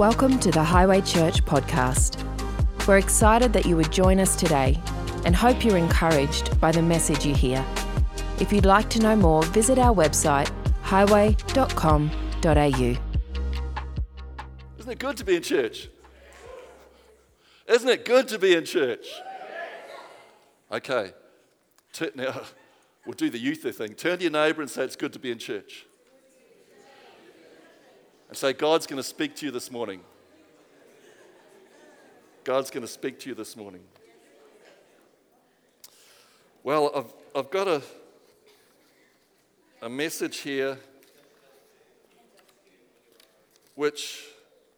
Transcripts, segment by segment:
Welcome to the Highway Church podcast. We're excited that you would join us today and hope you're encouraged by the message you hear. If you'd like to know more, visit our website highway.com.au. Isn't it good to be in church? Isn't it good to be in church? Okay. Now, we'll do the youth thing. Turn to your neighbour and say, It's good to be in church. And say, God's going to speak to you this morning. God's going to speak to you this morning. Well, I've, I've got a, a message here which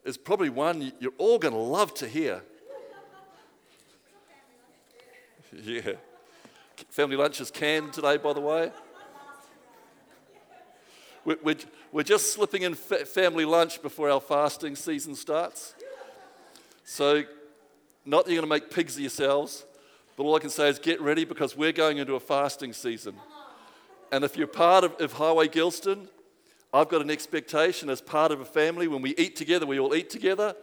is probably one you're all going to love to hear. Yeah. Family lunch is canned today, by the way. We're, we're just slipping in family lunch before our fasting season starts. So, not that you're going to make pigs of yourselves, but all I can say is get ready because we're going into a fasting season. And if you're part of, of Highway Gilston, I've got an expectation as part of a family when we eat together, we all eat together.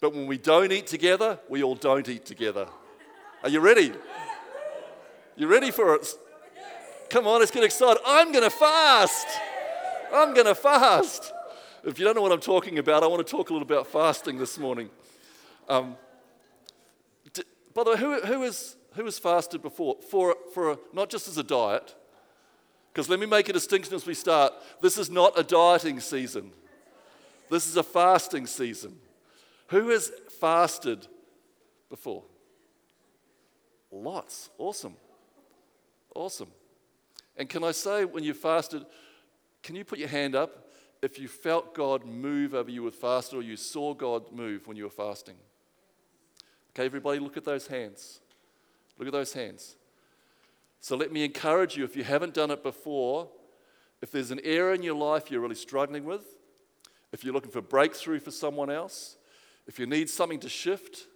But when we don't eat together, we all don't eat together. Are you ready? You ready for it? Come on, let's get excited. I'm going to fast. I'm going to fast. If you don't know what I'm talking about, I want to talk a little about fasting this morning. Um, d- by the way, who, who, is, who has fasted before? For, for a, not just as a diet, because let me make a distinction as we start. This is not a dieting season, this is a fasting season. Who has fasted before? Lots. Awesome. Awesome. And can I say, when you fasted, can you put your hand up if you felt God move over you with fasting or you saw God move when you were fasting? Okay, everybody, look at those hands. Look at those hands. So let me encourage you if you haven't done it before, if there's an area in your life you're really struggling with, if you're looking for breakthrough for someone else, if you need something to shift,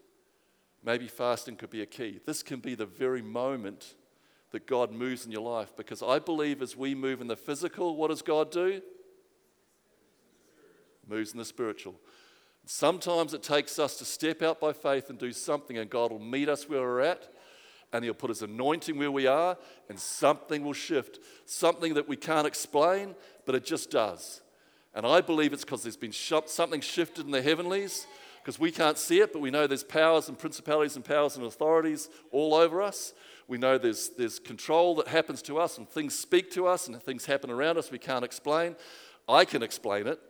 maybe fasting could be a key. This can be the very moment that God moves in your life. Because I believe as we move in the physical, what does God do? Moves in the spiritual. Sometimes it takes us to step out by faith and do something, and God will meet us where we're at, and He'll put His anointing where we are, and something will shift. Something that we can't explain, but it just does. And I believe it's because there's been something shifted in the heavenlies, because we can't see it, but we know there's powers and principalities and powers and authorities all over us. We know there's, there's control that happens to us, and things speak to us, and things happen around us we can't explain. I can explain it.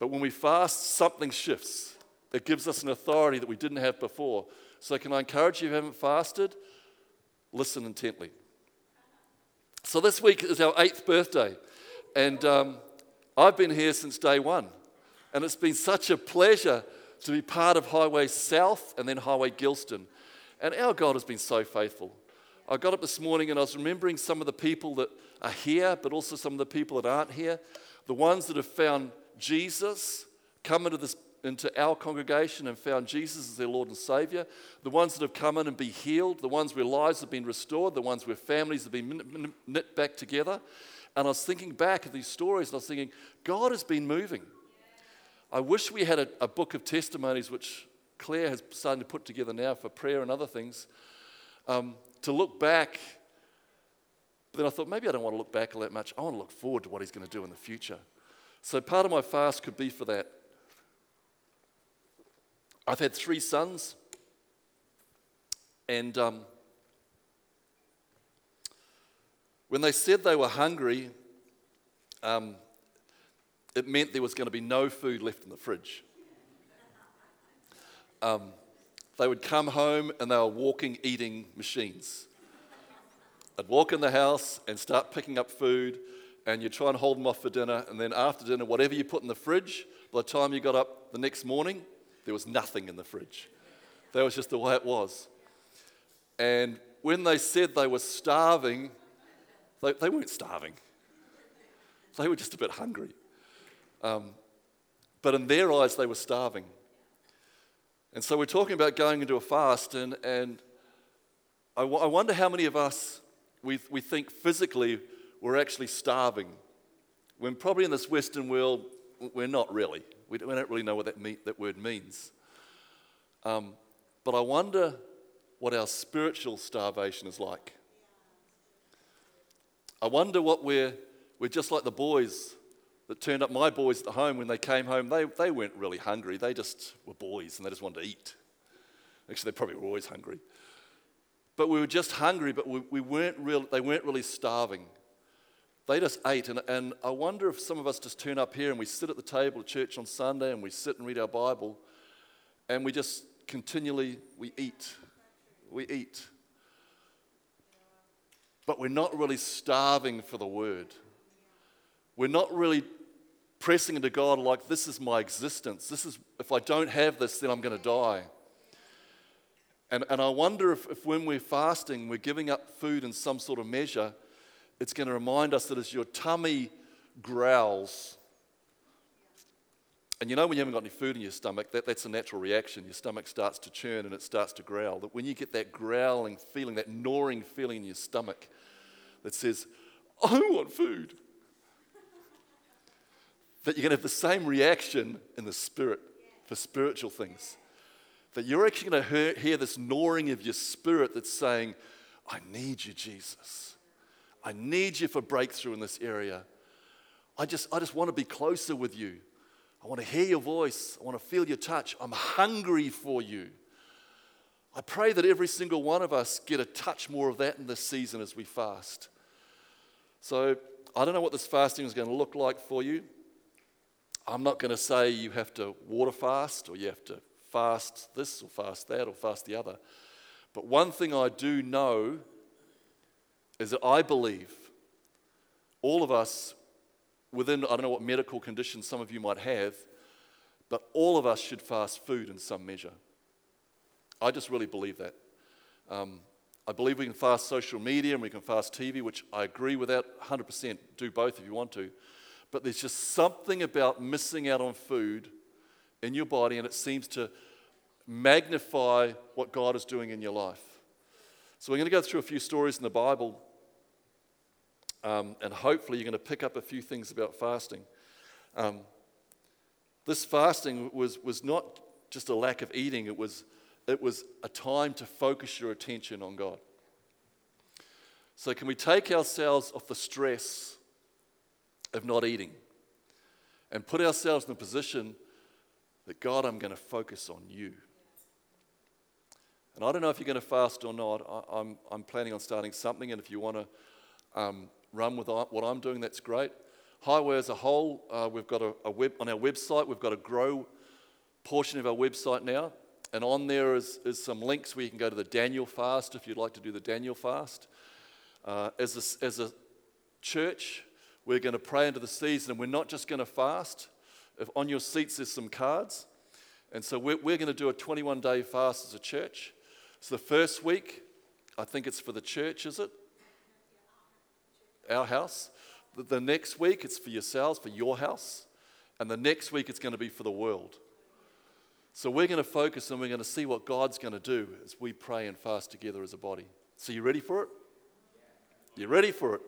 But when we fast, something shifts. It gives us an authority that we didn't have before. So, can I encourage you who haven't fasted? Listen intently. So, this week is our eighth birthday, and um, I've been here since day one. And it's been such a pleasure to be part of Highway South and then Highway Gilston. And our God has been so faithful. I got up this morning and I was remembering some of the people that are here, but also some of the people that aren't here. The ones that have found Jesus, come into, this, into our congregation and found Jesus as their Lord and Savior. The ones that have come in and be healed. The ones where lives have been restored. The ones where families have been knit back together. And I was thinking back at these stories and I was thinking, God has been moving. I wish we had a, a book of testimonies which Claire has started to put together now for prayer and other things, um, to look back. But then I thought, maybe I don't want to look back all that much. I want to look forward to what he's going to do in the future. So part of my fast could be for that. I've had three sons, and um, when they said they were hungry, um, it meant there was going to be no food left in the fridge. Um, they would come home and they were walking, eating machines. I'd walk in the house and start picking up food, and you try and hold them off for dinner. And then after dinner, whatever you put in the fridge, by the time you got up the next morning, there was nothing in the fridge. That was just the way it was. And when they said they were starving, they, they weren't starving. They were just a bit hungry. Um, but in their eyes, they were starving. And so we're talking about going into a fast, and, and I, w- I wonder how many of us we, we think physically we're actually starving, when probably in this Western world, we're not really. We don't really know what that, that word means. Um, but I wonder what our spiritual starvation is like. I wonder what we're, we're just like the boys that turned up, my boys at the home, when they came home, they, they weren't really hungry. They just were boys and they just wanted to eat. Actually, they probably were always hungry. But we were just hungry, but we, we weren't real, they weren't really starving. They just ate. And, and I wonder if some of us just turn up here and we sit at the table at church on Sunday and we sit and read our Bible and we just continually, we eat. We eat. But we're not really starving for the word. We're not really pressing into God like, this is my existence. This is, if I don't have this, then I'm going to die. And, and I wonder if, if when we're fasting, we're giving up food in some sort of measure, it's going to remind us that as your tummy growls, and you know when you haven't got any food in your stomach, that, that's a natural reaction. Your stomach starts to churn and it starts to growl. That when you get that growling feeling, that gnawing feeling in your stomach that says, I want food, that you're going to have the same reaction in the spirit for spiritual things. That you're actually going to hear this gnawing of your spirit that's saying, I need you, Jesus. I need you for breakthrough in this area. I just, I just want to be closer with you. I want to hear your voice. I want to feel your touch. I'm hungry for you. I pray that every single one of us get a touch more of that in this season as we fast. So, I don't know what this fasting is going to look like for you. I'm not going to say you have to water fast or you have to fast this or fast that or fast the other. But one thing I do know is that I believe all of us, within, I don't know what medical conditions some of you might have, but all of us should fast food in some measure. I just really believe that. Um, I believe we can fast social media and we can fast TV, which I agree with that 100%. Do both if you want to. But there's just something about missing out on food in your body, and it seems to magnify what God is doing in your life. So, we're going to go through a few stories in the Bible um, and hopefully, you're going to pick up a few things about fasting. Um, this fasting was, was not just a lack of eating, it was, it was a time to focus your attention on God. So, can we take ourselves off the stress of not eating and put ourselves in a position that God, I'm going to focus on you? And I don't know if you're going to fast or not. I, am I'm, I'm planning on starting something, and if you want to um, run with what I'm doing, that's great. Highway as a whole, uh, we've got a, a, web on our website, we've got a grow portion of our website now. And on there is, is some links where you can go to the Daniel fast if you'd like to do the Daniel fast. Uh, as, a, as a church, we're going to pray into the season, and we're not just going to fast. If on your seats there's some cards, and so we're, we're going to do a 21 day fast as a church. So the first week, I think it's for the church, is it? our house. The next week, it's for yourselves, for your house. And the next week, it's going to be for the world. So we're going to focus and we're going to see what God's going to do as we pray and fast together as a body. So, you ready for it? You ready for it?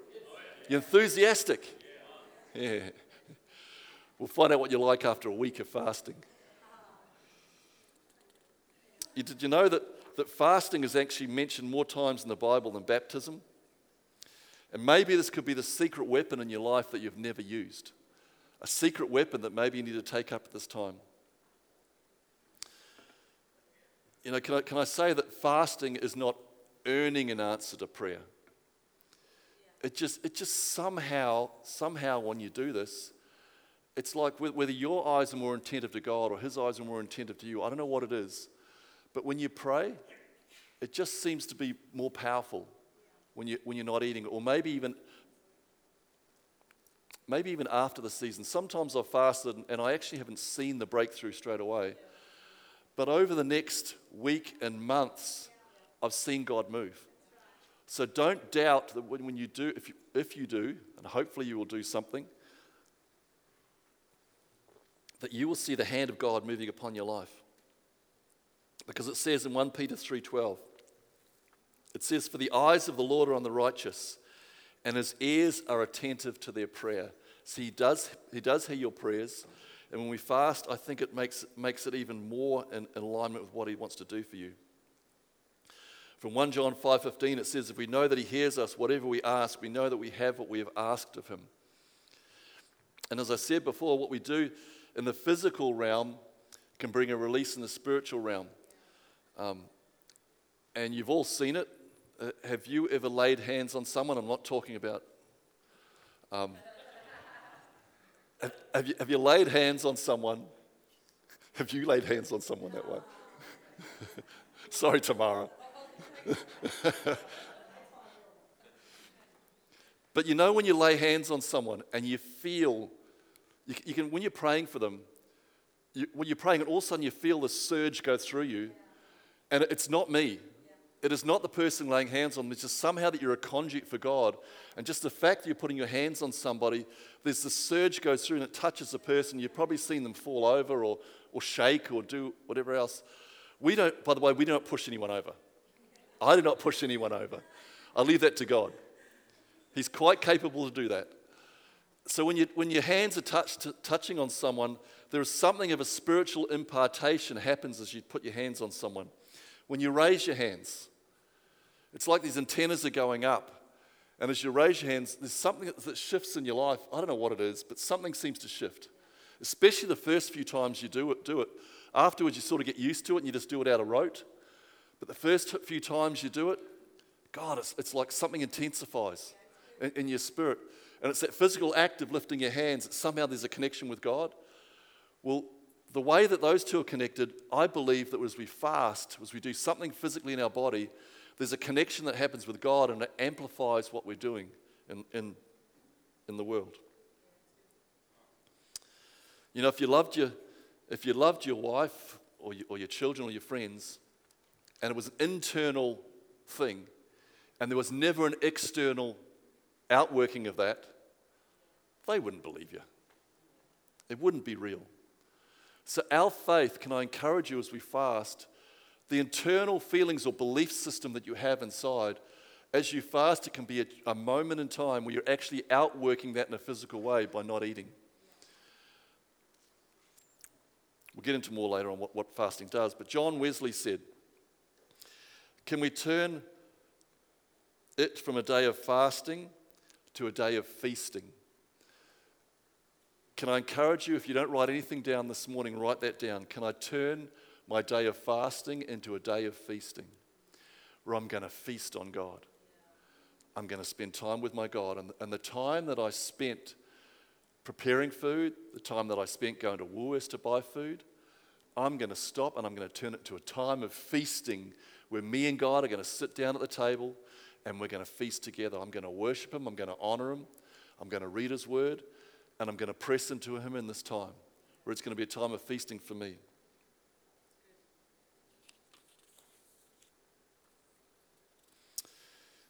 You enthusiastic? Yeah. We'll find out what you're like after a week of fasting. Did you know that, that fasting is actually mentioned more times in the Bible than baptism? And maybe this could be the secret weapon in your life that you've never used. A secret weapon that maybe you need to take up at this time. You know, can I, can I say that fasting is not earning an answer to prayer? It just, it just somehow, somehow when you do this, it's like whether your eyes are more attentive to God or His eyes are more attentive to you. I don't know what it is. But when you pray, it just seems to be more powerful when, you, when you're not eating, or maybe even maybe even after the season. Sometimes I've fasted and I actually haven't seen the breakthrough straight away. But over the next week and months, I've seen God move. So don't doubt that when you do, if you, if you do, and hopefully you will do something, that you will see the hand of God moving upon your life. Because it says in 1 Peter 3:12, it says, For the eyes of the Lord are on the righteous, and his ears are attentive to their prayer. So he does, he does hear your prayers. And when we fast, I think it makes, makes it even more in, in alignment with what He wants to do for you. From 1 John 5:15 it says if we know that he hears us whatever we ask we know that we have what we have asked of him. And as I said before what we do in the physical realm can bring a release in the spiritual realm. Um, and you've all seen it. Uh, have you ever laid hands on someone? I'm not talking about. Um, have, have, you, have you laid hands on someone? Have you laid hands on someone that way? Sorry, Tamara. but you know when you lay hands on someone and you feel, you, you can, when you're praying for them, you, when you're praying and all of a sudden you feel the surge go through you, and it's not me. It is not the person laying hands on them. It's just somehow that you're a conduit for God. And just the fact that you're putting your hands on somebody, there's the surge goes through and it touches the person. You've probably seen them fall over or, or shake or do whatever else. We don't, by the way, we don't push anyone over. I do not push anyone over. I leave that to God. He's quite capable to do that. So when, you, when your hands are touched, touching on someone, there is something of a spiritual impartation happens as you put your hands on someone. When you raise your hands, it's like these antennas are going up. And as you raise your hands, there's something that shifts in your life. I don't know what it is, but something seems to shift. Especially the first few times you do it, do it. Afterwards, you sort of get used to it and you just do it out of rote. But the first few times you do it, God, it's, it's like something intensifies in, in your spirit. And it's that physical act of lifting your hands, somehow there's a connection with God. Well, the way that those two are connected, I believe that as we fast, as we do something physically in our body, there's a connection that happens with God and it amplifies what we're doing in, in, in the world. You know, if you loved your, if you loved your wife or, or your children or your friends, and it was an internal thing, and there was never an external outworking of that, they wouldn't believe you. It wouldn't be real. So, our faith, can I encourage you as we fast, the internal feelings or belief system that you have inside, as you fast, it can be a, a moment in time where you're actually outworking that in a physical way by not eating. We'll get into more later on what, what fasting does, but John Wesley said, can we turn it from a day of fasting to a day of feasting? Can I encourage you, if you don't write anything down this morning, write that down. Can I turn my day of fasting into a day of feasting where I'm going to feast on God? I'm going to spend time with my God. And, and the time that I spent preparing food, the time that I spent going to Woolworths to buy food, I'm going to stop and I'm going to turn it to a time of feasting where me and God are going to sit down at the table and we're going to feast together. I'm going to worship Him, I'm going to honor Him, I'm going to read His Word, and I'm going to press into Him in this time where it's going to be a time of feasting for me.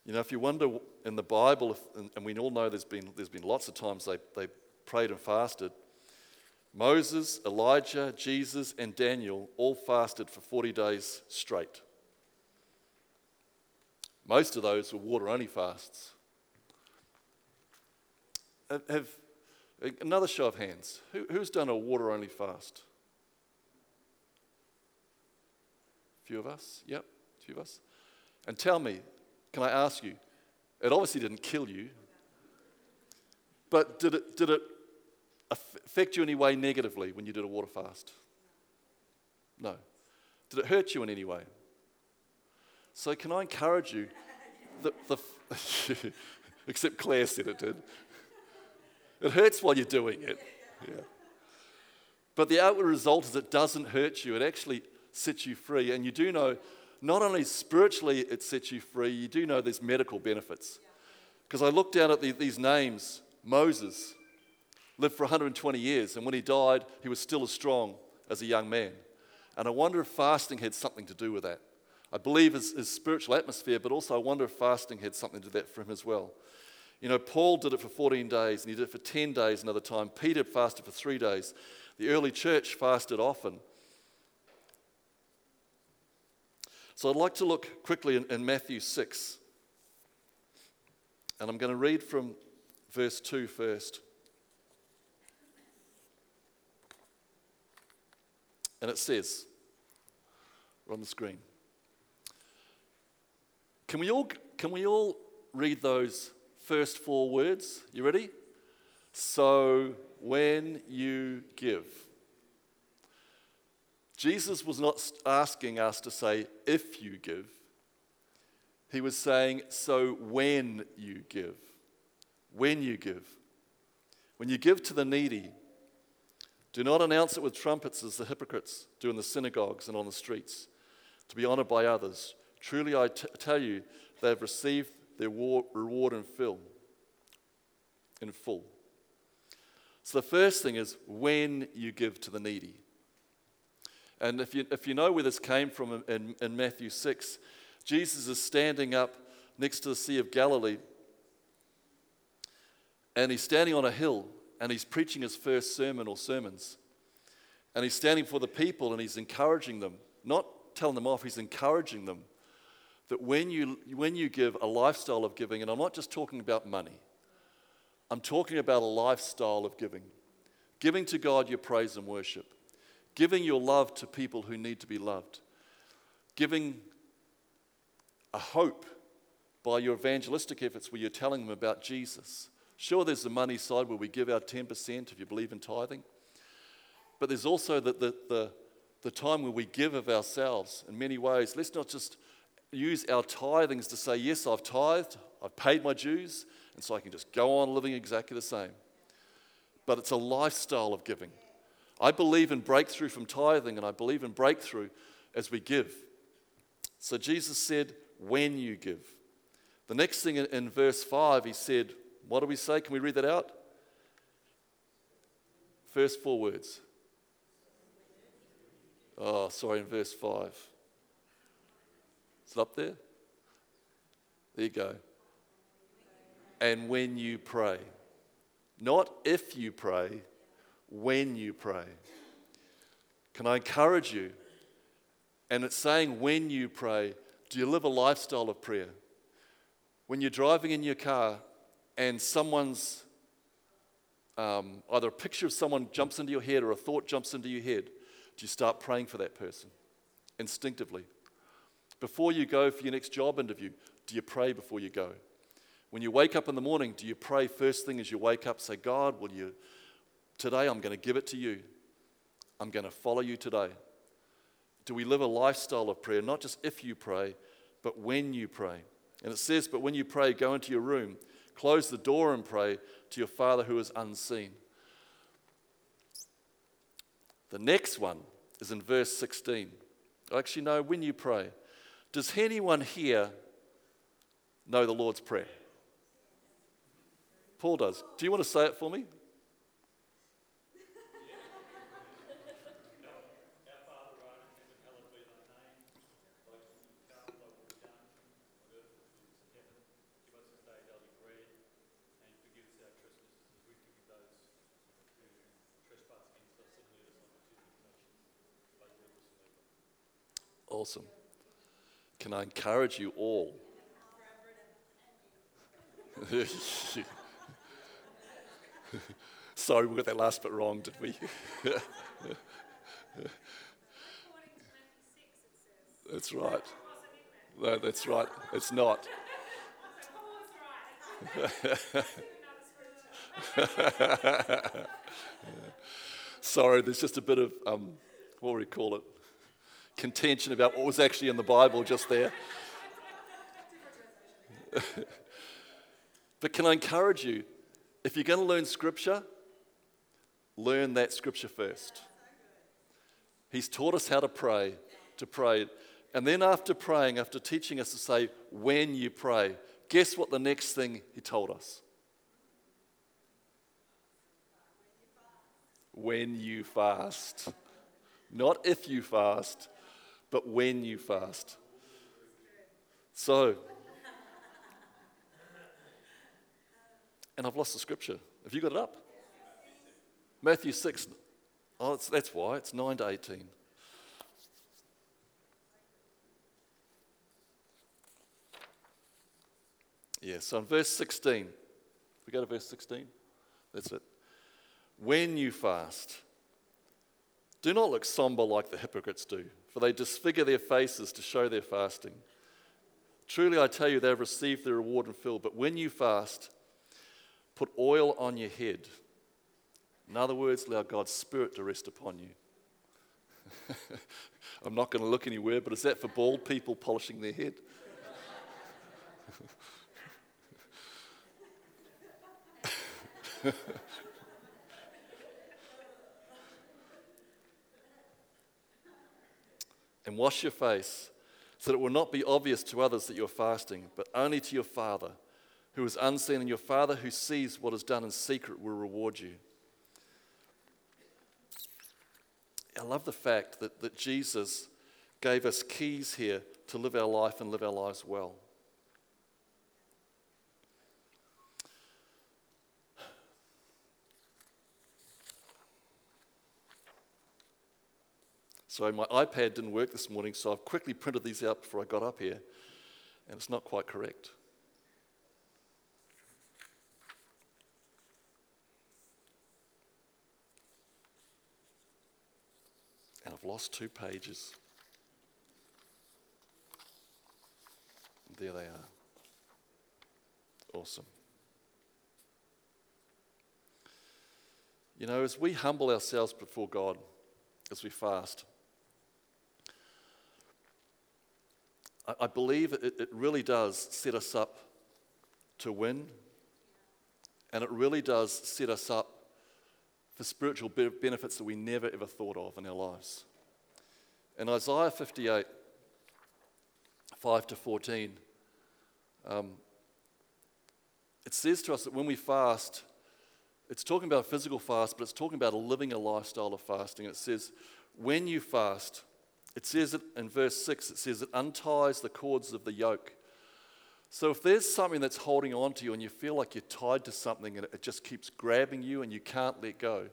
You know, if you wonder in the Bible, if, and, we all know there's been, there's been lots of times they, they prayed and fasted. Moses, Elijah, Jesus, and Daniel all fasted for 40 days straight. Most of those were water only fasts. Have, another show of hands. Who, who's done a water only fast? A few of us? Yep, a few of us. And tell me, can I ask you? It obviously didn't kill you, but did it, did it affect you in any way negatively when you did a water fast? No. Did it hurt you in any way? So, can I encourage you? The, except Claire said it did. It hurts while you're doing it. Yeah. But the outward result is it doesn't hurt you, it actually sets you free. And you do know, not only spiritually it sets you free, you do know there's medical benefits. Because I looked down at the, these names Moses lived for 120 years, and when he died, he was still as strong as a young man. And I wonder if fasting had something to do with that. I believe his, spiritual atmosphere, but also I wonder if fasting had something to that for him as well. You know, Paul did it for 14 days and he did it for 10 days another time. Peter fasted for three days. The early church fasted often. So I'd like to look quickly in, in Matthew 6. And I'm going to read from verse 2 first. And it says, on the screen. Can we all, can we all read those first four words? You ready? So when you give. Jesus was not asking us to say, if you give. He was saying, so when you give. When you give. When you give to the needy, do not announce it with trumpets as the hypocrites do in the synagogues and on the streets, to be honored by others. Truly, I t- tell you, they have received their war- reward in full. In full. So the first thing is when you give to the needy. And if you, if you know where this came from in, in Matthew 6, Jesus is standing up next to the Sea of Galilee and he's standing on a hill and he's preaching his first sermon or sermons. And he's standing for the people and he's encouraging them, not telling them off, he's encouraging them that when you, when you give a lifestyle of giving, and I'm not just talking about money, I'm talking about a lifestyle of giving. Giving to God your praise and worship, giving your love to people who need to be loved, giving a hope by your evangelistic efforts where you're telling them about Jesus Sure, there's the money side where we give our 10% if you believe in tithing. But there's also the, the, the, the time where we give of ourselves in many ways. Let's not just use our tithings to say, yes, I've tithed, I've paid my dues, and so I can just go on living exactly the same. But it's a lifestyle of giving. I believe in breakthrough from tithing, and I believe in breakthrough as we give. So Jesus said, when you give. The next thing in, in verse 5, he said, what do we say? Can we read that out? First four words. Oh, sorry, in verse 5. Is it up there? There you go. And when you pray, not if you pray, when you pray. Can I encourage you? And it's saying when you pray, do you live a lifestyle of prayer? When you're driving in your car, and someone's um, either a picture of someone jumps into your head or a thought jumps into your head, do you start praying for that person instinctively? Before you go for your next job interview, do you pray before you go? When you wake up in the morning, do you pray first thing as you wake up? Say, God, will you, today I'm going to give it to you. I'm going to follow you today. Do we live a lifestyle of prayer, not just if you pray, but when you pray? And it says, but when you pray, go into your room Close the door and pray to your Father who is unseen. The next one is in verse 16. Actually, no, when you pray, does anyone here know the Lord's Prayer? Paul does. Do you want to say it for me? Awesome. Can I encourage you all? Sorry, we got that last bit wrong, did we? that's right. No, that's right. It's not. Sorry, there's just a bit of, um, what do we call it? Contention about what was actually in the Bible just there. but can I encourage you, if you're going to learn Scripture, learn that Scripture first. He's taught us how to pray, to pray. And then after praying, after teaching us to say, when you pray, guess what the next thing he told us? When you fast. Not if you fast, but when you fast. So, and I've lost the scripture. Have you got it up? Matthew 6. Oh, that's why. It's 9 to 18. Yeah, so in verse 16, we go to verse 16. That's it. When you fast, Do not look somber like the hypocrites do, for they disfigure their faces to show their fasting. Truly, I tell you, they have received their reward in full. But when you fast, put oil on your head. In other words, allow God's Spirit to rest upon you. I'm not going to look anywhere, but is that for bald people polishing their head? and wash your face so that it will not be obvious to others that you're fasting, but only to your Father who is unseen, and your Father who sees what is done in secret will reward you. I love the fact that, that Jesus gave us keys here to live our life and live our lives well. So my iPad didn't work this morning, so I've quickly printed these out before I got up here, and it's not quite correct. And I've lost two pages. There they are. Awesome. You know, as we humble ourselves before God, as we fast, I, believe it, it really does set us up to win, and it really does set us up for spiritual benefits that we never ever thought of in our lives. In Isaiah 58, 5 to 14, um, it says to us that when we fast, it's talking about a physical fast, but it's talking about living a lifestyle of fasting. It says, when you fast, it says it in verse 6, it says it unties the cords of the yoke. So if there's something that's holding on to you and you feel like you're tied to something and it just keeps grabbing you and you can't let go,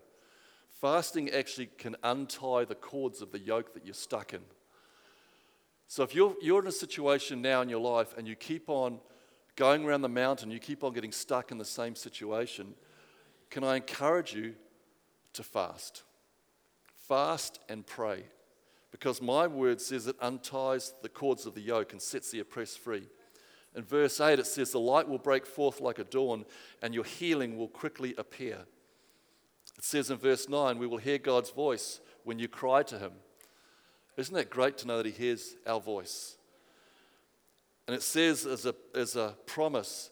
fasting actually can untie the cords of the yoke that you're stuck in. So if you're, you're in a situation now in your life and you keep on going around the mountain, you keep on getting stuck in the same situation, can I encourage you to fast? Fast and pray because my word says it unties the cords of the yoke and sets the oppressed free. In verse 8, it says, The light will break forth like a dawn, and your healing will quickly appear. It says in verse 9, We will hear God's voice when you cry to Him. Isn't that great to know that He hears our voice? And it says as a, as a promise,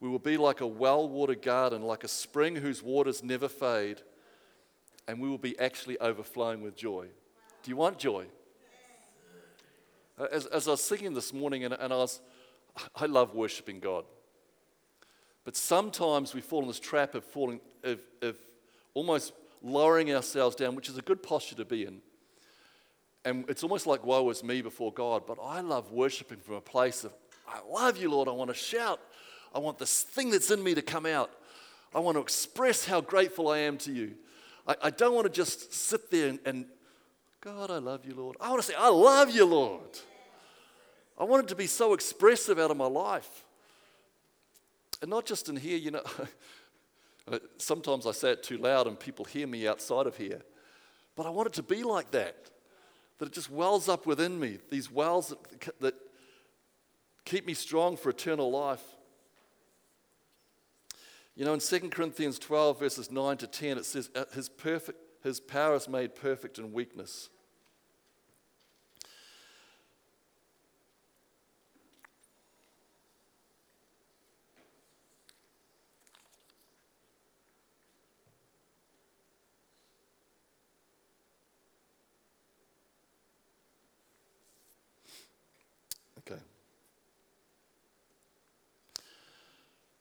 we will be like a well watered garden, like a spring whose waters never fade, and we will be actually overflowing with joy. Do you want joy? As, as I was singing this morning, and, and I was, I love worshiping God. But sometimes we fall in this trap of falling, of, of almost lowering ourselves down, which is a good posture to be in. And it's almost like woe is me before God. But I love worshiping from a place of, I love you, Lord. I want to shout. I want this thing that's in me to come out. I want to express how grateful I am to you. I, I don't want to just sit there and, and God, I love you, Lord. I want to say, I love you, Lord. I want it to be so expressive out of my life. And not just in here, you know. Sometimes I say it too loud and people hear me outside of here. But I want it to be like that. That it just wells up within me, these wells that, that keep me strong for eternal life. You know, in 2 Corinthians 12, verses 9 to 10, it says, His perfect his power is made perfect in weakness. Okay.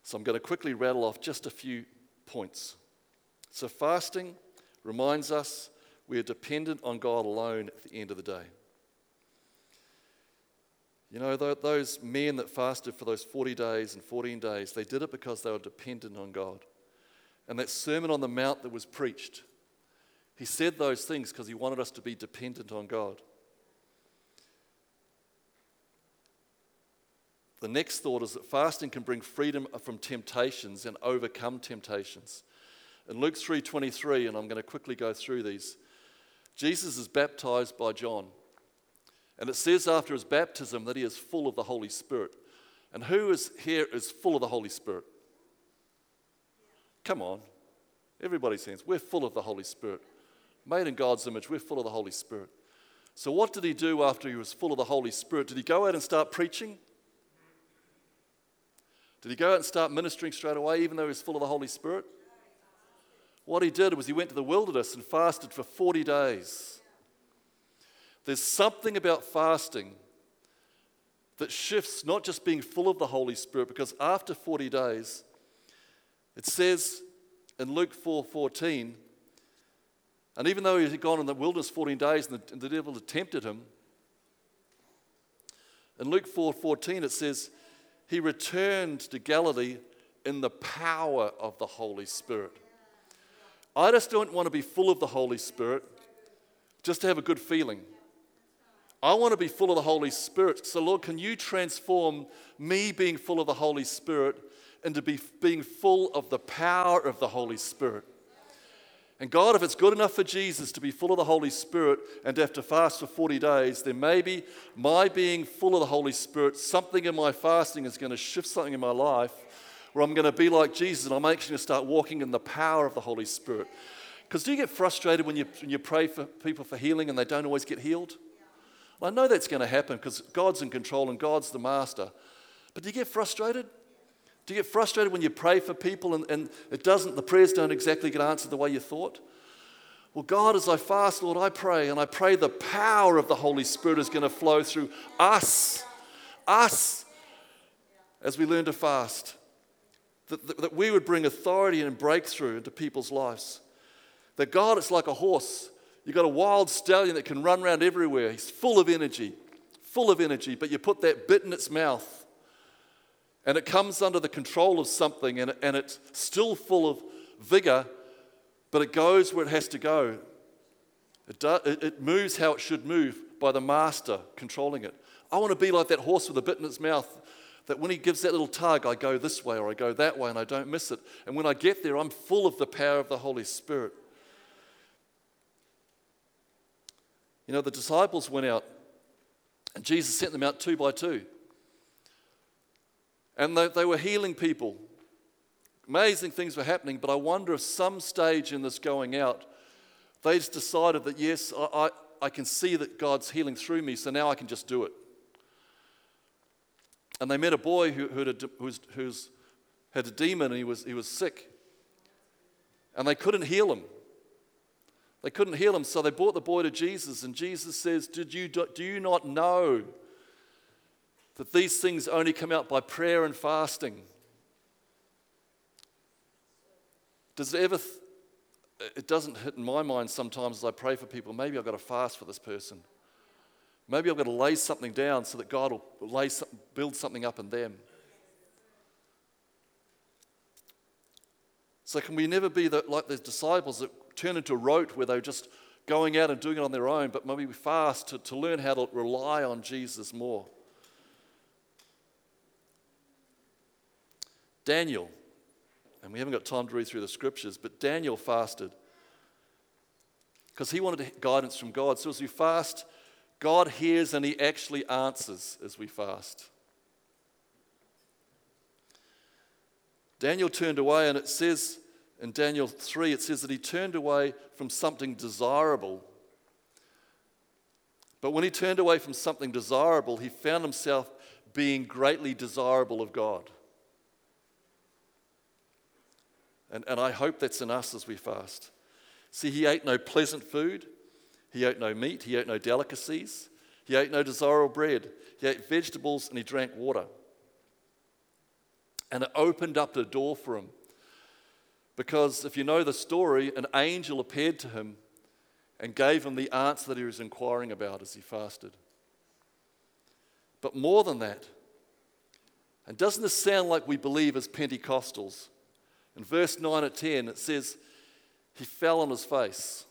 So I'm going to quickly rattle off just a few points. So, fasting reminds us we are dependent on God alone at the end of the day. You know, those men that fasted for those 40 days and 14 days, they did it because they were dependent on God. And that Sermon on the Mount that was preached, he said those things because he wanted us to be dependent on God. The next thought is that fasting can bring freedom from temptations and overcome temptations. In Luke 3:23, and I'm going to quickly go through these, Jesus is baptized by John. And it says after his baptism that he is full of the Holy Spirit. And who is here is full of the Holy Spirit? Come on. Everybody says, we're full of the Holy Spirit. Made in God's image, we're full of the Holy Spirit. So, what did he do after he was full of the Holy Spirit? Did he go out and start preaching? Did he go out and start ministering straight away, even though he was full of the Holy Spirit? What he did was he went to the wilderness and fasted for 40 days. There's something about fasting that shifts not just being full of the Holy Spirit, because after 40 days, it says in Luke 4 14, and even though he had gone in the wilderness 14 days and the, and the devil had tempted him, in Luke 4 14 it says, he returned to Galilee in the power of the Holy Spirit. I just don't want to be full of the Holy Spirit just to have a good feeling. I want to be full of the Holy Spirit. So, Lord, can you transform me being full of the Holy Spirit into be, being full of the power of the Holy Spirit? And God, if it's good enough for Jesus to be full of the Holy Spirit and to have to fast for 40 days, then maybe my being full of the Holy Spirit, something in my fasting is going to shift something in my life where I'm going to be like Jesus and I'm actually going to start walking in the power of the Holy Spirit. Because do you get frustrated when you, when you pray for people for healing and they don't always get healed? Well, I know that's going to happen because God's in control and God's the master. But do you get frustrated? Do you get frustrated when you pray for people and, and it doesn't, the prayers don't exactly get answered the way you thought? Well, God, as I fast, Lord, I pray, and I pray the power of the Holy Spirit is going to flow through us, us, as we learn to fast. That, that, we would bring authority and breakthrough into people's lives. That God, it's like a horse. You've got a wild stallion that can run around everywhere. He's full of energy, full of energy, but you put that bit in its mouth and it comes under the control of something and, and it's still full of vigor, but it goes where it has to go. It, do, it, it moves how it should move by the master controlling it. I want to be like that horse with a bit in its mouth that when he gives that little tug, I go this way or I go that way and I don't miss it. And when I get there, I'm full of the power of the Holy Spirit. You know, the disciples went out and Jesus sent them out two by two. And they, they were healing people. Amazing things were happening, but I wonder if some stage in this going out, they just decided that, yes, I, I, I can see that God's healing through me, so now I can just do it. And they met a boy who, who, had, a, who's, who's had a demon and he was, he was sick. And they couldn't heal him. They couldn't heal him, so they brought the boy to Jesus. And Jesus says, Did you, do you not know that these things only come out by prayer and fasting. Does it ever, it doesn't hit in my mind sometimes as I pray for people, maybe I've got to fast for this person. Maybe I've got to lay something down so that God will lay, build something up in them. So, can we never be the, like the disciples that turn into rote where they're just going out and doing it on their own, but maybe we fast to, to learn how to rely on Jesus more? Daniel, and we haven't got time to read through the scriptures, but Daniel fasted because he wanted guidance from God. So as we fast, God hears and he actually answers as we fast. Daniel turned away, and it says in Daniel 3, it says that he turned away from something desirable. But when he turned away from something desirable, he found himself being greatly desirable of God. And, and I hope that's in us as we fast. See, he ate no pleasant food, he ate no meat, he ate no delicacies, he ate no desirable bread, he ate vegetables, and he drank water. And it opened up the door for him. Because if you know the story, an angel appeared to him and gave him the answer that he was inquiring about as he fasted. But more than that, and doesn't this sound like we believe as Pentecostals? In verse 9 at 10, it says, He fell on his face.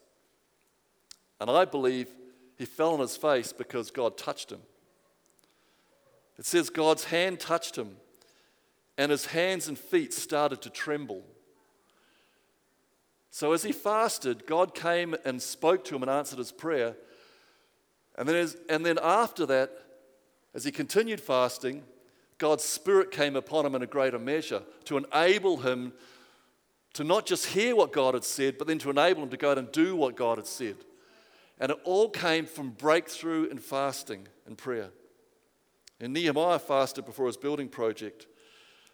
And I believe he fell on his face because God touched him. It says God's hand touched him, and his hands and feet started to tremble. So as he fasted, God came and spoke to him and answered his prayer. And then, as, and then after that, as he continued fasting, God's Spirit came upon him in a greater measure to enable him to not just hear what God had said, but then to enable him to go out and do what God had said. And it all came from breakthrough and fasting and prayer. And Nehemiah fasted before his building project.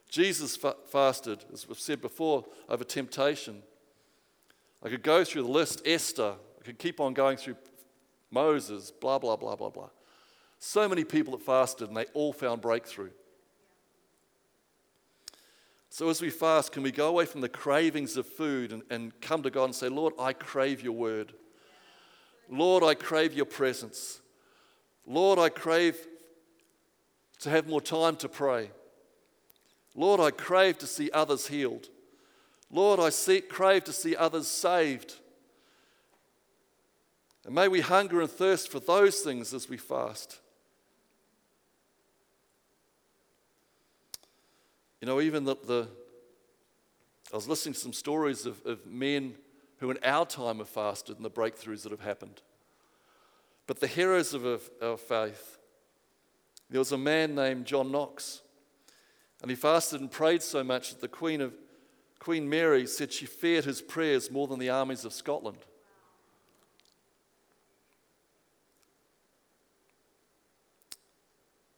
Jesus fa- fasted, as we've said before, over temptation. I could go through the list Esther, I could keep on going through Moses, blah, blah, blah, blah, blah. So many people that fasted and they all found breakthrough. So, as we fast, can we go away from the cravings of food and, and come to God and say, Lord, I crave your word. Lord, I crave your presence. Lord, I crave to have more time to pray. Lord, I crave to see others healed. Lord, I crave to see others saved. And may we hunger and thirst for those things as we fast. You know, even that the I was listening to some stories of, of men who in our time have fasted and the breakthroughs that have happened. But the heroes of our faith, there was a man named John Knox, and he fasted and prayed so much that the Queen of Queen Mary said she feared his prayers more than the armies of Scotland.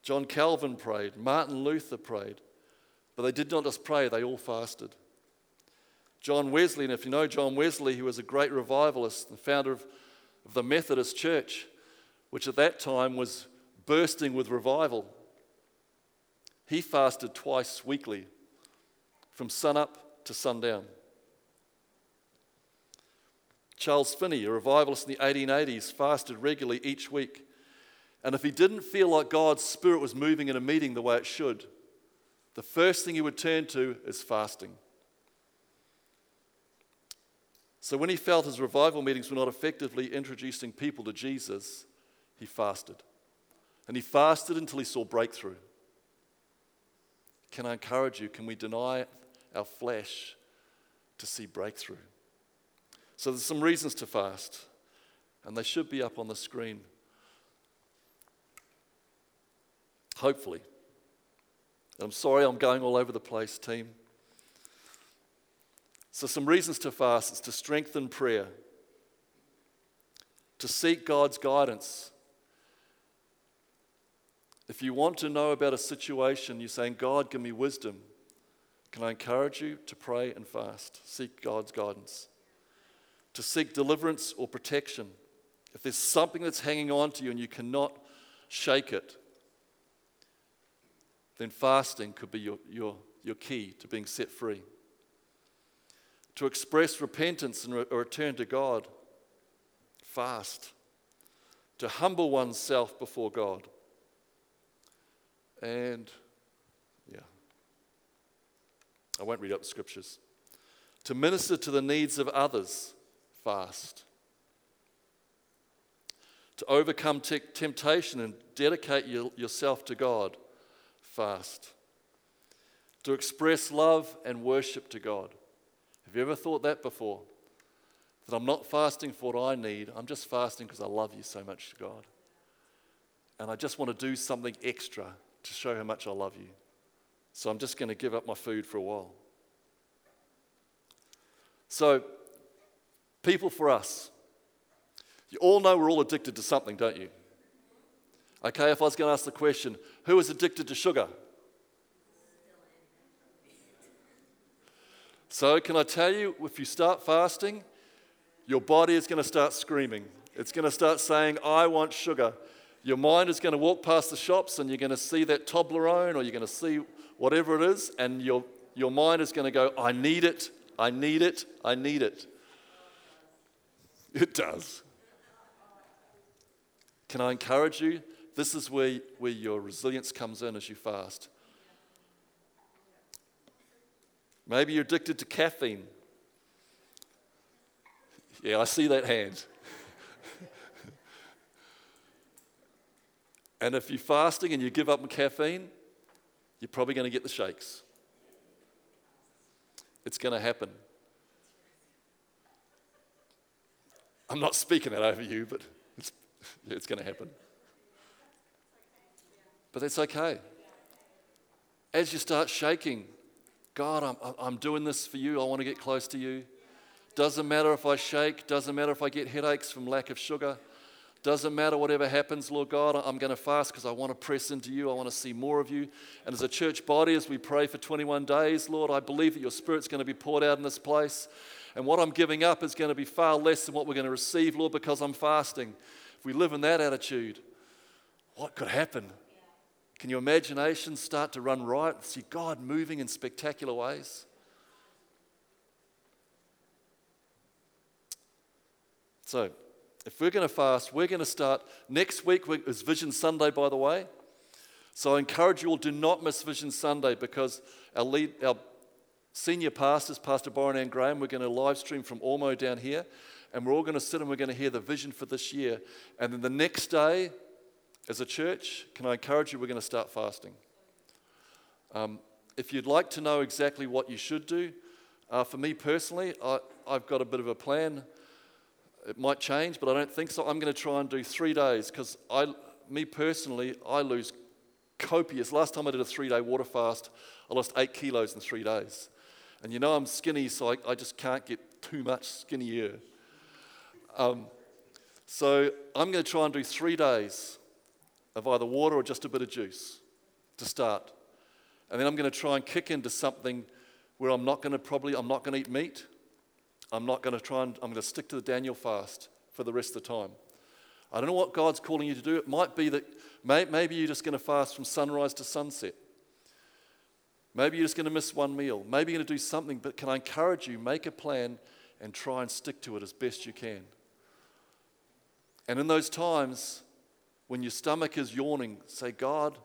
John Calvin prayed, Martin Luther prayed, but they did not just pray, they all fasted. John Wesley, and if you know John Wesley, he was a great revivalist, the founder of, of the Methodist Church, which at that time was bursting with revival. He fasted twice weekly, from sunup to sundown. Charles Finney, a revivalist in the 1880s, fasted regularly each week. And if he didn't feel like God's Spirit was moving in a meeting the way it should, the first thing he would turn to is fasting. So when he felt his revival meetings were not effectively introducing people to Jesus, he fasted. And he fasted until he saw breakthrough. Can I encourage you? Can we deny our flesh to see breakthrough. So there's some reasons to fast, and they should be up on the screen. Hopefully. I'm sorry I'm going all over the place, team. So, some reasons to fast is to strengthen prayer, to seek God's guidance. If you want to know about a situation, you're saying, God, give me wisdom. Can I encourage you to pray and fast? Seek God's guidance. To seek deliverance or protection. If there's something that's hanging on to you and you cannot shake it, then fasting could be your, your, your key to being set free. To express repentance and re- return to God, fast. To humble oneself before God. And yeah, I won't read up the scriptures. To minister to the needs of others, fast. To overcome te- temptation and dedicate your, yourself to God, fast. To express love and worship to God. Have you ever thought that before? That I'm not fasting for what I need, I'm just fasting because I love you so much, God. And I just want to do something extra to show how much I love you. So I'm just going to give up my food for a while. So, people for us, you all know we're all addicted to something, don't you? Okay, if I was going to ask the question, who is addicted to sugar? So, can I tell you, if you start fasting, your body is going to start screaming. It's going to start saying, I want sugar. Your mind is going to walk past the shops and you're going to see that Toblerone or you're going to see whatever it is, and your, your mind is going to go, I need it, I need it, I need it. It does. Can I encourage you? This is where, where your resilience comes in as you fast. Maybe you're addicted to caffeine. Yeah, I see that hand. and if you're fasting and you give up caffeine, you're probably going to get the shakes. It's going to happen. I'm not speaking that over you, but it's, it's going to happen. But that's okay. As you start shaking, God, I'm, I'm doing this for you. I want to get close to you. Doesn't matter if I shake, doesn't matter if I get headaches from lack of sugar. Doesn't matter whatever happens, Lord God, I'm going to fast because I want to press into you. I want to see more of you. And as a church body, as we pray for 21 days, Lord, I believe that your Spirit's going to be poured out in this place. And what I'm giving up is going to be far less than what we're going to receive, Lord, because I'm fasting. If we live in that attitude, what could happen? Can your imagination start to run right? See God moving in spectacular ways? So, if we're going to fast, we're going to start next week is Vision Sunday, by the way. So I encourage you all do not miss Vision Sunday because our lead, our senior pastors, Pastor Byron and Graham, we're going to live stream from Ormeau down here, and we're all going to sit and we're going to hear the vision for this year. And then the next day, as a church, can I encourage you? We're going to start fasting. Um, if you'd like to know exactly what you should do, uh, for me personally, I, I've got a bit of a plan. It might change, but I don't think so. I'm going to try and do three days because I, me personally, I lose copious. Last time I did a three day water fast, I lost eight kilos in three days. And you know I'm skinny, so I, I just can't get too much skinnier. Um, so I'm going to try and do three days of either water or just a bit of juice to start. And then I'm going to try and kick into something where I'm not going to probably, I'm not going to eat meat. I'm not going to try and, I'm going to stick to the Daniel fast for the rest of the time. I don't know what God's calling you to do. It might be that may, maybe you're just going to fast from sunrise to sunset. Maybe you're just going to miss one meal. Maybe you're going to do something, but can I encourage you, make a plan and try and stick to it as best you can. And in those times, when your stomach is yawning, say, God,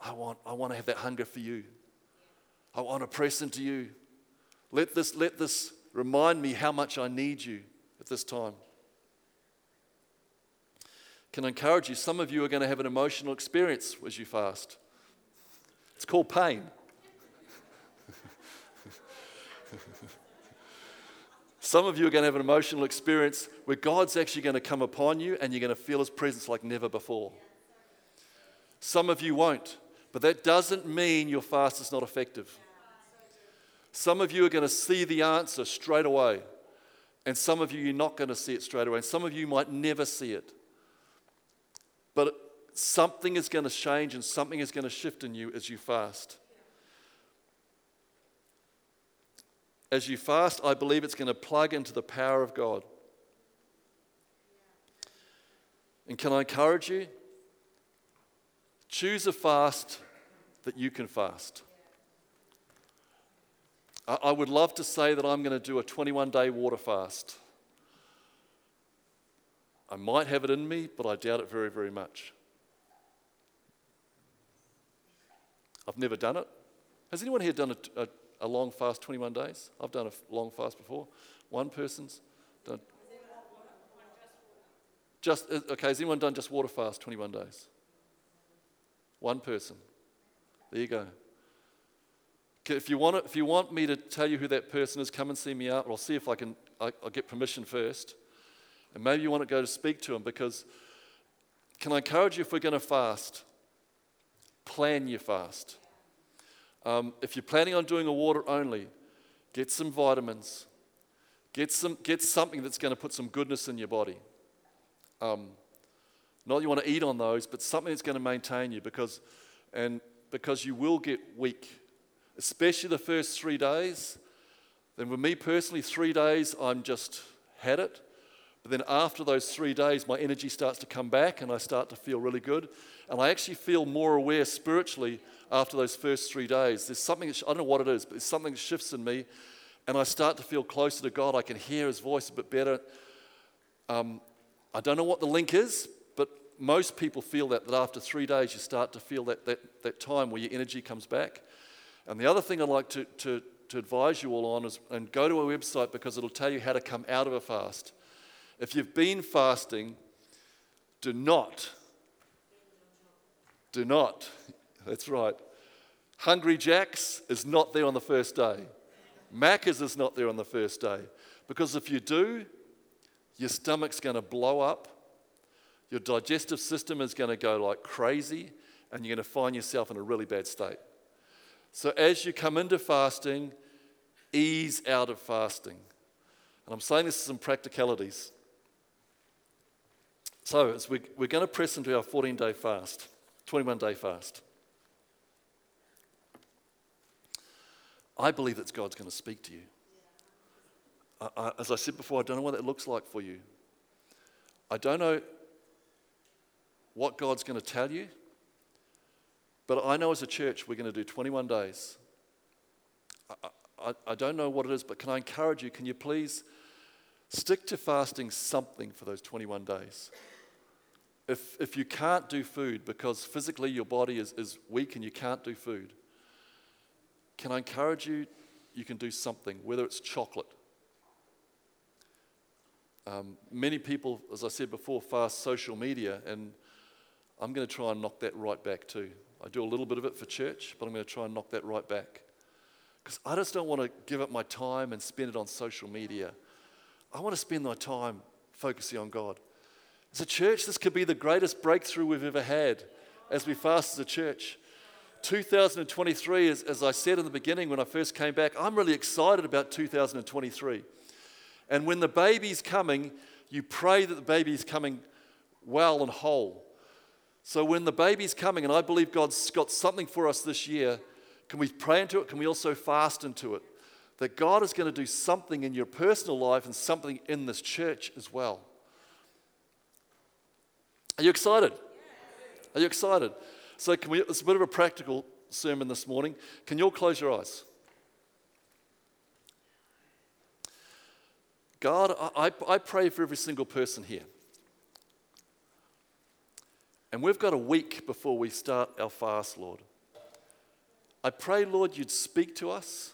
I want, I want to have that hunger for you. I want to press into you. Let this, let this Remind me how much I need you at this time. Can I encourage you? Some of you are going to have an emotional experience as you fast. It's called pain. Some of you are going to have an emotional experience where God's actually going to come upon you and you're going to feel His presence like never before. Some of you won't, but that doesn't mean your fast is not effective. Some of you are going to see the answer straight away, and some of you, you're not going to see it straight away, and some of you might never see it. But something is going to change and something is going to shift in you as you fast. As you fast, I believe it's going to plug into the power of God. And can I encourage you? Choose a fast that you can fast. I would love to say that I'm going to do a 21 day water fast. I might have it in me, but I doubt it very, very much. I've never done it. Has anyone here done a, a, a long fast 21 days? I've done a long fast before. One person's done. Just uh, okay. Has anyone done just water fast 21 days? One person. There you go. If you, want if you want me to tell you who that person is, come and see me out. I'll see if I can I, will get permission first. And maybe you want to go to speak to him because can I encourage you if we're going to fast, plan your fast. Um, if you're planning on doing a water only, get some vitamins. Get, some, get something that's going to put some goodness in your body. Um, not you want to eat on those, but something that's going to maintain you because, and because you will get weak especially the first three days. Then, with me personally, three days I'm just had it. But then, after those three days, my energy starts to come back and I start to feel really good. And I actually feel more aware spiritually after those first three days. There's something, I don't know what it is, but there's something that shifts in me and I start to feel closer to God. I can hear His voice a bit better. Um, I don't know what the link is, but most people feel that, that after three days you start to feel that, that, that time where your energy comes back. And the other thing I'd like to, to, to advise you all on is and go to a website because it'll tell you how to come out of a fast. If you've been fasting, do not, do not, that's right. Hungry Jack's is not there on the first day. Macca's is not there on the first day. Because if you do, Your stomach's going to blow up. Your digestive system is going to go like crazy, and you're going to find yourself in a really bad state. So, as you come into fasting, ease out of fasting. And I'm saying this as some practicalities. So, as we, we're going to press into our 14 day fast, 21 day fast. I believe that God's going to speak to you. I, I, as I said before, I don't know what that looks like for you. I don't know what God's going to tell you, but I know as a church we're going to do 21 days. I, I, I don't know what it is, but can I encourage you? Can you please stick to fasting something for those 21 days? If, if you can't do food because physically your body is, is weak and you can't do food, can I encourage you? You can do something, whether it's chocolate. Um, many people, as I said before, fast social media, and I'm going to try and knock that right back too. I do a little bit of it for church, but I'm going to try and knock that right back. Because I just don't want to give up my time and spend it on social media. I want to spend my time focusing on God. As a church, this could be the greatest breakthrough we've ever had as we fast as a church. 2023, as, as I said in the beginning when I first came back, I'm really excited about 2023. And when the baby's coming, you pray that the baby's coming well and whole. So when the baby's coming, and I believe God's got something for us this year, can we pray into it? Can we also fast into it? That God is going to do something in your personal life and something in this church as well. Are you excited? Are you excited? So, can we, it's a bit of a practical sermon this morning. Can you all close your eyes? God, I, I pray for every single person here. And we've got a week before we start our fast, Lord. I pray, Lord, you'd speak to us.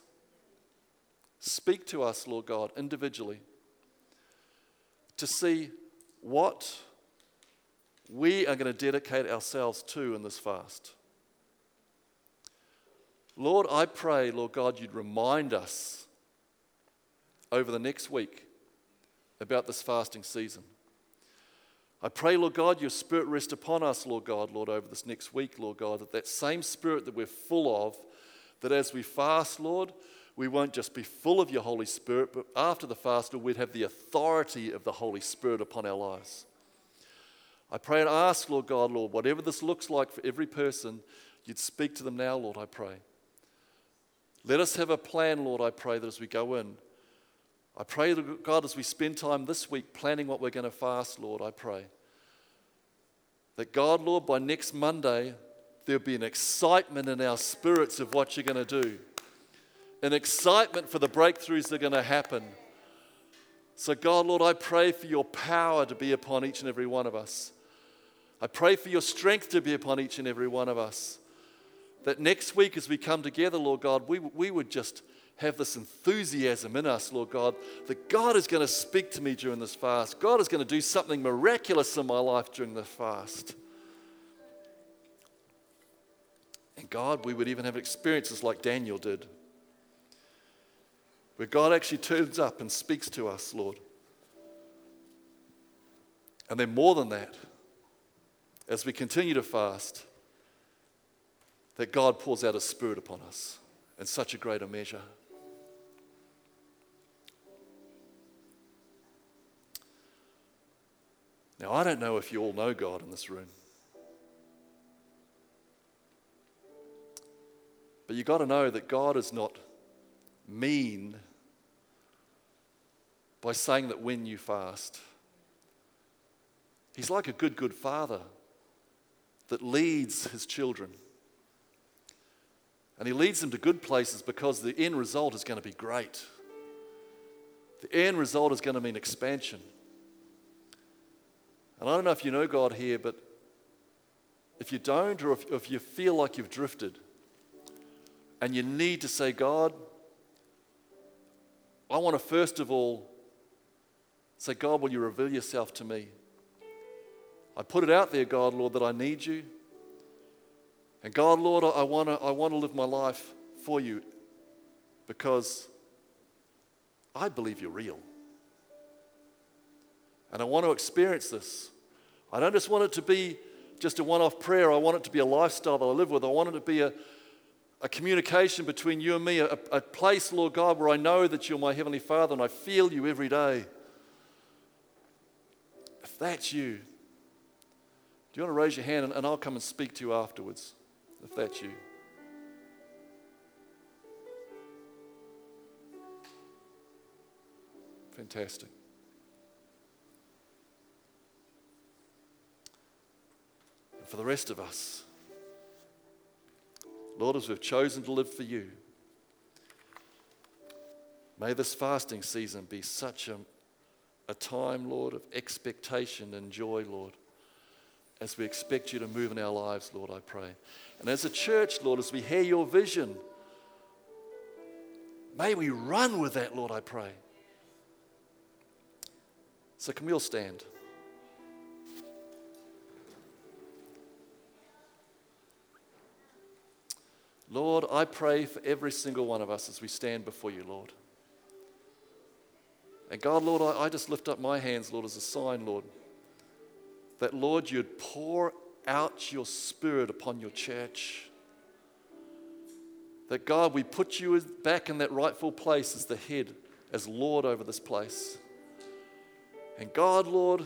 Speak to us, Lord God, individually, to see what we are going to dedicate ourselves to in this fast. Lord, I pray, Lord God, you'd remind us over the next week about this fasting season. I pray, Lord God, your spirit rest upon us, Lord God, Lord, over this next week, Lord God, that that same spirit that we're full of, that as we fast, Lord, we won't just be full of your Holy Spirit, but after the fast, Lord, we'd have the authority of the Holy Spirit upon our lives. I pray and ask, Lord God, Lord, whatever this looks like for every person, you'd speak to them now, Lord, I pray. Let us have a plan, Lord, I pray, that as we go in, I pray, God, as we spend time this week planning what we're going to fast, Lord, I pray. That God, Lord, by next Monday, there'll be an excitement in our spirits of what you're going to do, an excitement for the breakthroughs that are going to happen. So, God, Lord, I pray for your power to be upon each and every one of us. I pray for your strength to be upon each and every one of us. That next week, as we come together, Lord God, we, we would just have this enthusiasm in us, Lord God, that God is going to speak to me during this fast. God is going to do something miraculous in my life during the fast. And God, we would even have experiences like Daniel did, where God actually turns up and speaks to us, Lord. And then, more than that, as we continue to fast, that God pours out His spirit upon us in such a greater measure. Now, I don't know if you all know God in this room. But you've got to know that God is not mean by saying that when you fast. He's like a good, good father that leads his children. And he leads them to good places because the end result is going to be great. The end result is going to mean expansion. And I don't know if you know God here, but if you don't, or if, if you feel like you've drifted, and you need to say, God, I want to first of all say, God, will you reveal yourself to me? I put it out there, God, Lord, that I need you. And God, Lord, I want to, I want to live my life for you because I believe you're real. And I want to experience this. I don't just want it to be just a one off prayer. I want it to be a lifestyle that I live with. I want it to be a, a communication between you and me, a, a place, Lord God, where I know that you're my Heavenly Father and I feel you every day. If that's you, do you want to raise your hand and, and I'll come and speak to you afterwards? If that's you. Fantastic. And for the rest of us, Lord, as we've chosen to live for you, may this fasting season be such a, a time, Lord, of expectation and joy, Lord, as we expect you to move in our lives, Lord, I pray. And as a church, Lord, as we hear your vision, may we run with that, Lord, I pray. So, can we all stand? Lord, I pray for every single one of us as we stand before you, Lord. And God, Lord, I, I just lift up my hands, Lord, as a sign, Lord, that, Lord, you'd pour out your spirit upon your church. That, God, we put you back in that rightful place as the head, as Lord over this place. And God, Lord,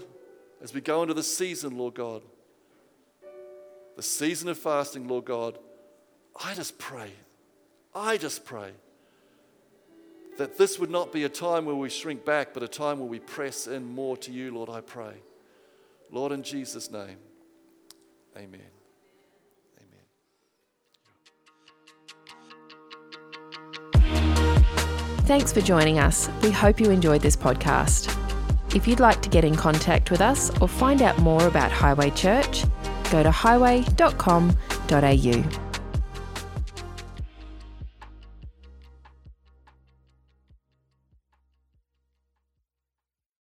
as we go into the season, Lord God, the season of fasting, Lord God, I just pray, I just pray that this would not be a time where we shrink back, but a time where we press in more to you, Lord, I pray. Lord, in Jesus' name, amen. Amen. Thanks for joining us. We hope you enjoyed this podcast. If you'd like to get in contact with us or find out more about Highway Church, go to highway.com.au.